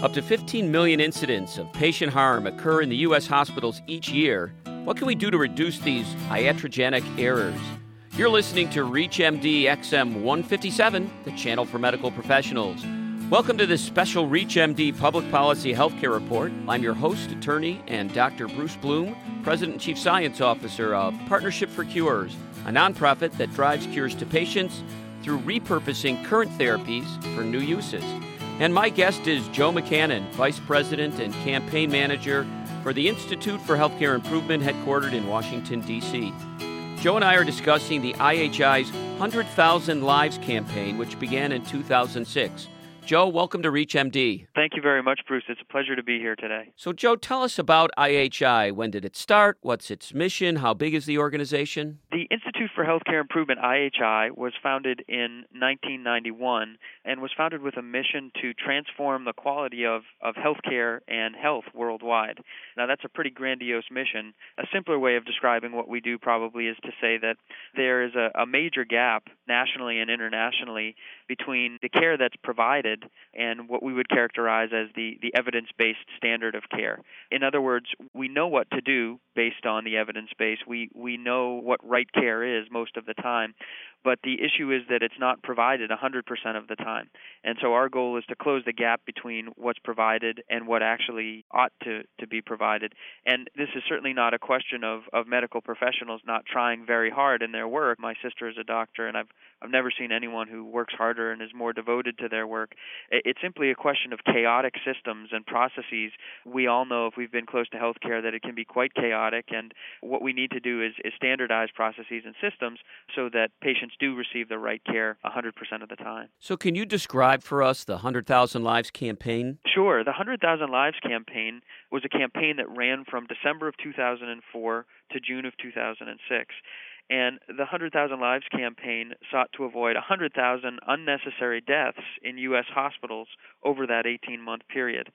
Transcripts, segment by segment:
Up to 15 million incidents of patient harm occur in the U.S. hospitals each year. What can we do to reduce these iatrogenic errors? You're listening to ReachMD XM 157, the channel for medical professionals. Welcome to this special ReachMD Public Policy Healthcare Report. I'm your host, attorney, and Dr. Bruce Bloom, President and Chief Science Officer of Partnership for Cures, a nonprofit that drives cures to patients through repurposing current therapies for new uses. And my guest is Joe McCannon, Vice President and Campaign Manager for the Institute for Healthcare Improvement, headquartered in Washington, D.C. Joe and I are discussing the IHI's 100,000 Lives campaign, which began in 2006. Joe, welcome to ReachMD. Thank you very much, Bruce. It's a pleasure to be here today. So, Joe, tell us about IHI. When did it start? What's its mission? How big is the organization? The Institute for Healthcare Improvement, IHI, was founded in 1991 and was founded with a mission to transform the quality of, of healthcare and health worldwide. Now, that's a pretty grandiose mission. A simpler way of describing what we do probably is to say that there is a, a major gap nationally and internationally between the care that's provided and what we would characterize as the, the evidence based standard of care. In other words, we know what to do based on the evidence base. We, we know what right care is most of the time, but the issue is that it's not provided 100% of the time. And so our goal is to close the gap between what's provided and what actually ought to, to be provided. And this is certainly not a question of, of medical professionals not trying very hard in their work. My sister is a doctor, and I've I've never seen anyone who works harder and is more devoted to their work. It's simply a question of chaotic systems and processes. We all know if we've been close to healthcare that it can be quite chaotic, and what we need to do is, is standardize processes and systems so that patients do receive the right care 100% of the time. So, can you describe for us the 100,000 Lives campaign? Sure. The 100,000 Lives campaign was a campaign that ran from December of 2004 to June of 2006. And the 100,000 Lives campaign sought to avoid 100,000 unnecessary deaths in U.S. hospitals over that 18 month period.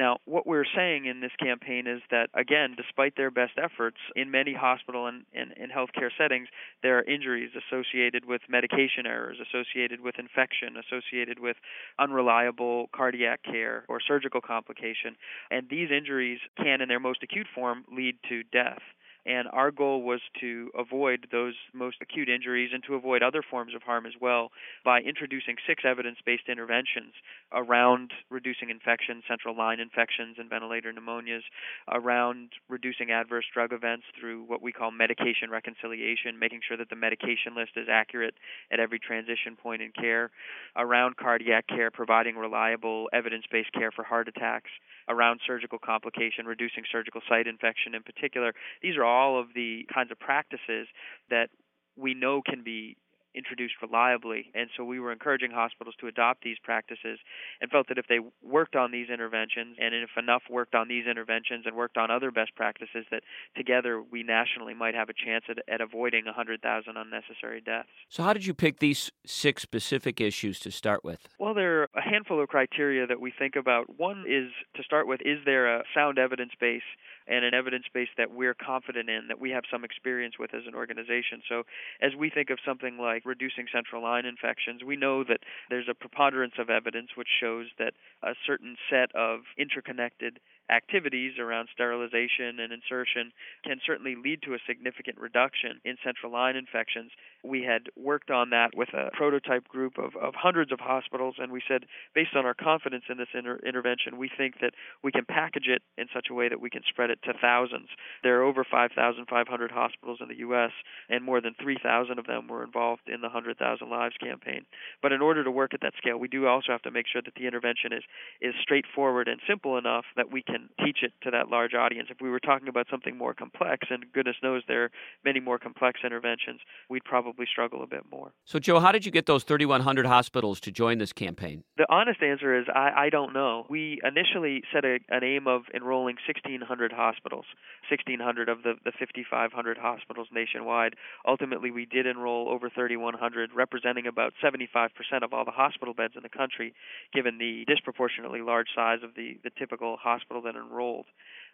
Now, what we're saying in this campaign is that, again, despite their best efforts, in many hospital and, and, and healthcare settings, there are injuries associated with medication errors, associated with infection, associated with unreliable cardiac care or surgical complication. And these injuries can, in their most acute form, lead to death. And our goal was to avoid those most acute injuries and to avoid other forms of harm as well by introducing six evidence based interventions around reducing infections, central line infections, and ventilator pneumonias, around reducing adverse drug events through what we call medication reconciliation, making sure that the medication list is accurate at every transition point in care, around cardiac care, providing reliable evidence based care for heart attacks, around surgical complication, reducing surgical site infection in particular. These are all of the kinds of practices that we know can be introduced reliably. And so we were encouraging hospitals to adopt these practices and felt that if they worked on these interventions and if enough worked on these interventions and worked on other best practices, that together we nationally might have a chance at, at avoiding 100,000 unnecessary deaths. So, how did you pick these six specific issues to start with? Well, there are a handful of criteria that we think about. One is to start with is there a sound evidence base and an evidence base that we're confident in, that we have some experience with as an organization? So, as we think of something like reducing central line infections, we know that there's a preponderance of evidence which shows that a certain set of interconnected activities around sterilization and insertion can certainly lead to a significant reduction in central line infections. We had worked on that with a prototype group of, of hundreds of hospitals, and we said, based on our confidence in this inter- intervention, we think that we can package it in such a way that we can spread it to thousands. There are over 5,500 hospitals in the U.S., and more than 3,000 of them were involved in the 100,000 Lives campaign. But in order to work at that scale, we do also have to make sure that the intervention is, is straightforward and simple enough that we can teach it to that large audience. If we were talking about something more complex, and goodness knows there are many more complex interventions, we'd probably struggle a bit more. So, Joe, how did you get those 3,100 hospitals to join this campaign? The honest answer is I, I don't know. We initially set a, an aim of enrolling 1,600 hospitals, 1,600 of the, the 5,500 hospitals nationwide. Ultimately, we did enroll over 3,100, representing about 75% of all the hospital beds in the country, given the disproportionately large size of the, the typical hospital that enrolled.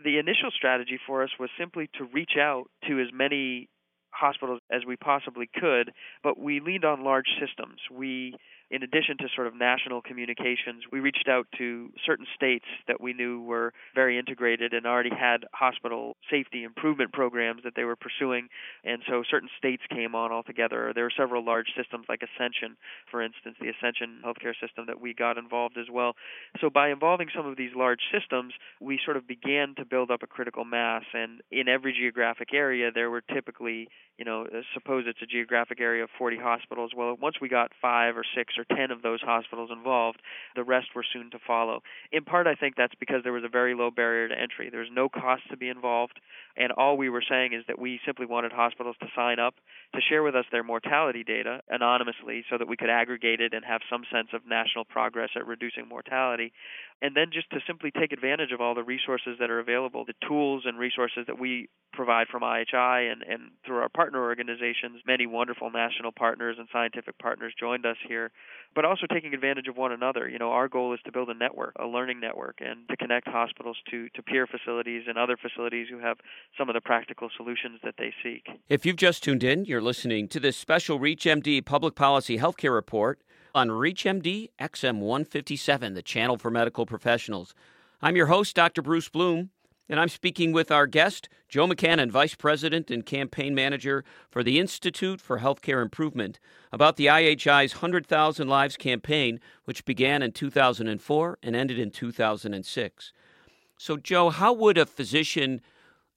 The initial strategy for us was simply to reach out to as many hospitals as we possibly could, but we leaned on large systems. We in addition to sort of national communications, we reached out to certain states that we knew were very integrated and already had hospital safety improvement programs that they were pursuing. And so certain states came on altogether. There were several large systems like Ascension, for instance, the Ascension healthcare system that we got involved as well. So by involving some of these large systems, we sort of began to build up a critical mass. And in every geographic area, there were typically, you know, suppose it's a geographic area of 40 hospitals. Well, once we got five or six or ten of those hospitals involved, the rest were soon to follow. In part, I think that's because there was a very low barrier to entry. There was no cost to be involved, and all we were saying is that we simply wanted hospitals to sign up to share with us their mortality data anonymously so that we could aggregate it and have some sense of national progress at reducing mortality and then just to simply take advantage of all the resources that are available, the tools and resources that we provide from IHI and, and through our partner organizations. Many wonderful national partners and scientific partners joined us here, but also taking advantage of one another. You know, our goal is to build a network, a learning network, and to connect hospitals to, to peer facilities and other facilities who have some of the practical solutions that they seek. If you've just tuned in, you're listening to this special ReachMD Public Policy Healthcare Report on ReachMD XM 157, the channel for medical professionals. I'm your host, Dr. Bruce Bloom, and I'm speaking with our guest, Joe McCannon, Vice President and Campaign Manager for the Institute for Healthcare Improvement, about the IHI's 100,000 Lives campaign, which began in 2004 and ended in 2006. So, Joe, how would a physician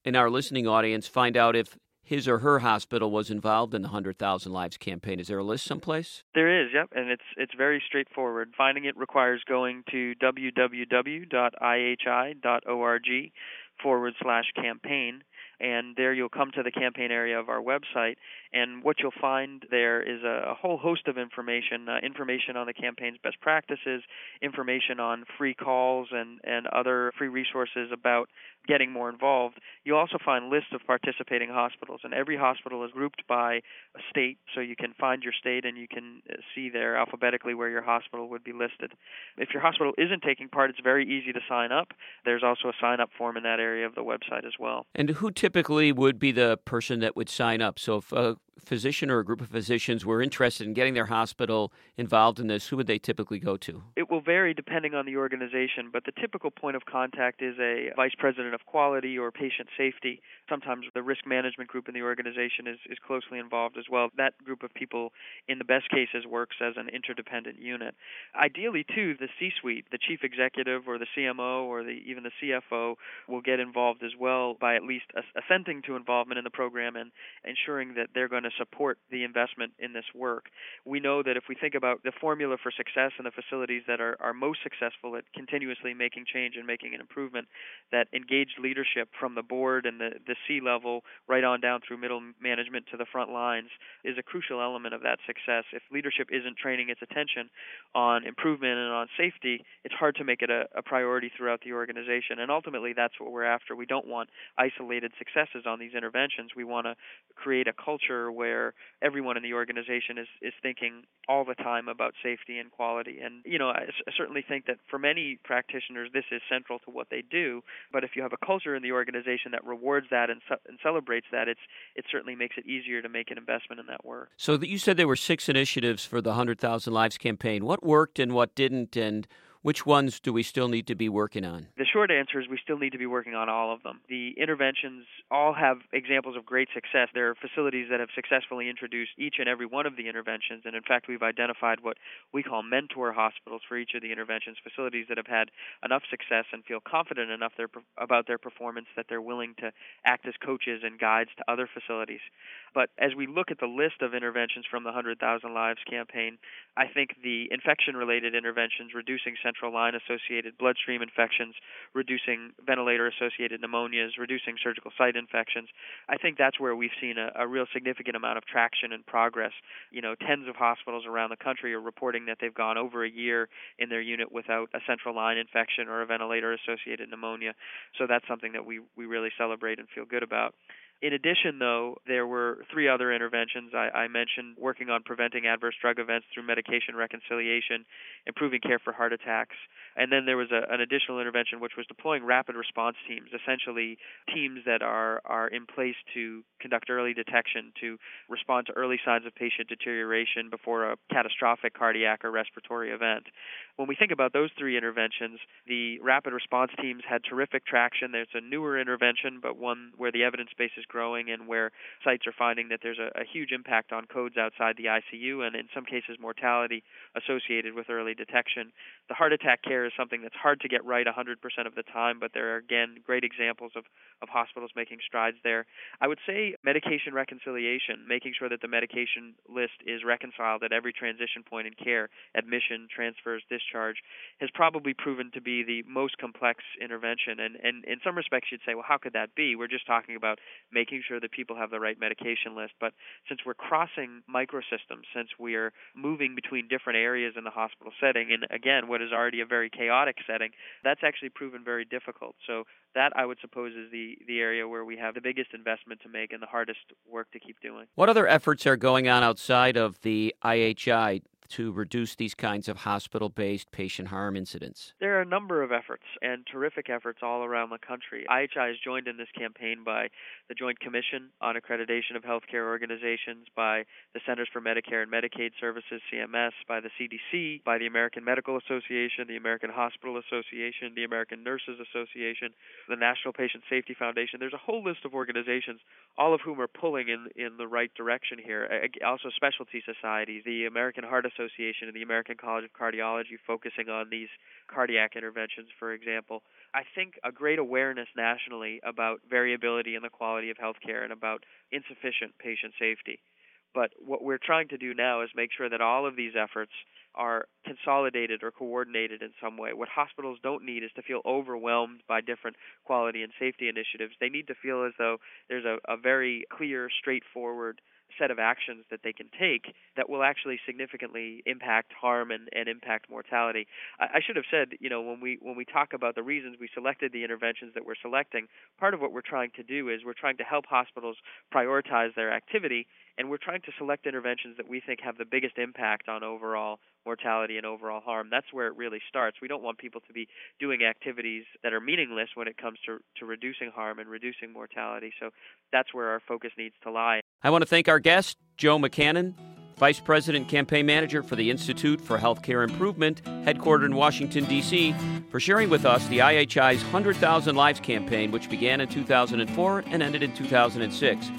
in our listening audience find out if his or her hospital was involved in the 100,000 Lives campaign. Is there a list someplace? There is, yep, and it's it's very straightforward. Finding it requires going to www.ihi.org forward slash campaign and there you'll come to the campaign area of our website. And what you'll find there is a, a whole host of information uh, information on the campaign's best practices, information on free calls and, and other free resources about getting more involved. You'll also find lists of participating hospitals, and every hospital is grouped by a state, so you can find your state and you can uh, see there alphabetically where your hospital would be listed. If your hospital isn't taking part, it's very easy to sign up. There's also a sign up form in that area of the website as well. And who typically would be the person that would sign up? So if a physician or a group of physicians were interested in getting their hospital involved in this, who would they typically go to? It will vary depending on the organization, but the typical point of contact is a vice president of quality or patient safety. Sometimes the risk management group in the organization is, is closely involved as well. That group of people, in the best cases, works as an interdependent unit. Ideally, too, the C suite, the chief executive or the CMO or the, even the CFO, will get involved as well by at least assenting to involvement in the program and ensuring that they're going to support the investment in this work. We know that if we think about the formula for success and the facilities that are, are most successful at continuously making change and making an improvement, that engaged leadership from the board and the, the C level right on down through middle management to the front lines is a crucial element of that success. If leadership isn't training its attention on improvement and on safety, it's hard to make it a, a priority throughout the organization. And ultimately, that's what we're after. We don't want isolated successes on these interventions. We want to create a culture where everyone in the organization is is thinking all the time about safety and quality. And you know, I, certainly think that for many practitioners, this is central to what they do. But if you have a culture in the organization that rewards that and, and celebrates that, it's it certainly makes it easier to make an investment in that work. So you said there were six initiatives for the Hundred Thousand Lives campaign. What worked and what didn't, and which ones do we still need to be working on? The short answer is we still need to be working on all of them. The interventions all have examples of great success. There are facilities that have successfully introduced each and every one of the interventions, and in fact, we've identified what we call mentor hospitals for each of the interventions, facilities that have had enough success and feel confident enough their, about their performance that they're willing to act as coaches and guides to other facilities. But as we look at the list of interventions from the 100,000 Lives campaign, I think the infection related interventions, reducing central line associated bloodstream infections, reducing ventilator associated pneumonias, reducing surgical site infections. I think that's where we've seen a, a real significant amount of traction and progress. You know, tens of hospitals around the country are reporting that they've gone over a year in their unit without a central line infection or a ventilator associated pneumonia. So that's something that we, we really celebrate and feel good about. In addition, though, there were three other interventions. I, I, mentioned working on preventing adverse drug events through medication reconciliation, improving care for heart attacks, And then there was a, an additional intervention, which was deploying rapid response teams, essentially teams that are, are in place to conduct early detection, to respond to early signs of patient deterioration before a catastrophic cardiac or respiratory event. When we think about those three interventions, the rapid response teams had terrific traction. There's a newer intervention, but one where the evidence base is growing and where sites are finding that there's a, a huge impact on codes outside the ICU and in some cases mortality associated with early detection. The heart attack care is something that's hard to get right 100% of the time, but there are again great examples of, of hospitals making strides there. I would say medication reconciliation, making sure that the medication list is reconciled at every transition point in care, admission, transfers, discharge has probably proven to be the most complex intervention. And, and in some respects, you'd say, well, how could that be? We're just talking about making sure that people have the right medication list. But since we're crossing microsystems, since we're moving between different areas in the hospital setting, and again, what is already a chaotic setting, that's actually proven very difficult. So that I would suppose is the, the area where we have the biggest investment to make and the hardest work to keep doing. What other efforts are going on outside of the IHI to reduce these kinds of hospital based patient harm incidents? There are a number of efforts and terrific efforts all around the country. IHI is joined in this campaign by the Joint Commission on Accreditation of Healthcare Organizations, by the Centers for Medicare and Medicaid Services, CMS, by the CDC, by the American Medical Association, the American Hospital Association, the American Nurses Association, the National Patient Safety Foundation. There's a whole list of organizations, all of whom are pulling in, in the right direction here. Also, specialty societies, the American Heart Association Association and the American College of Cardiology focusing on these cardiac interventions, for example. I think a great awareness nationally about variability in the quality of healthcare and about insufficient patient safety. But what we're trying to do now is make sure that all of these efforts are consolidated or coordinated in some way. What hospitals don't need is to feel overwhelmed by different quality and safety initiatives. They need to feel as though there's a, a very clear, straightforward set of actions that they can take that will actually significantly impact harm and, and impact mortality. I, I should have said, you know, when we when we talk about the reasons we selected the interventions that we're selecting, part of what we're trying to do is we're trying to help hospitals prioritize their activity and we're trying to select interventions that we think have the biggest impact on overall mortality and overall harm. That's where it really starts. We don't want people to be doing activities that are meaningless when it comes to, to reducing harm and reducing mortality. So that's where our focus needs to lie. I want to thank our guest, Joe McCannon, Vice President Campaign Manager for the Institute for Healthcare Improvement, headquartered in Washington, D.C., for sharing with us the IHI's 100,000 Lives campaign, which began in 2004 and ended in 2006.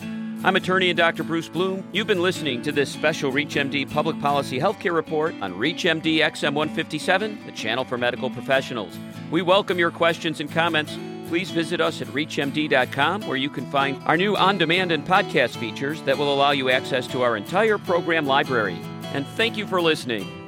I'm attorney and Dr. Bruce Bloom. You've been listening to this special ReachMD Public Policy Healthcare Report on ReachMD XM 157, the channel for medical professionals. We welcome your questions and comments. Please visit us at ReachMD.com, where you can find our new on demand and podcast features that will allow you access to our entire program library. And thank you for listening.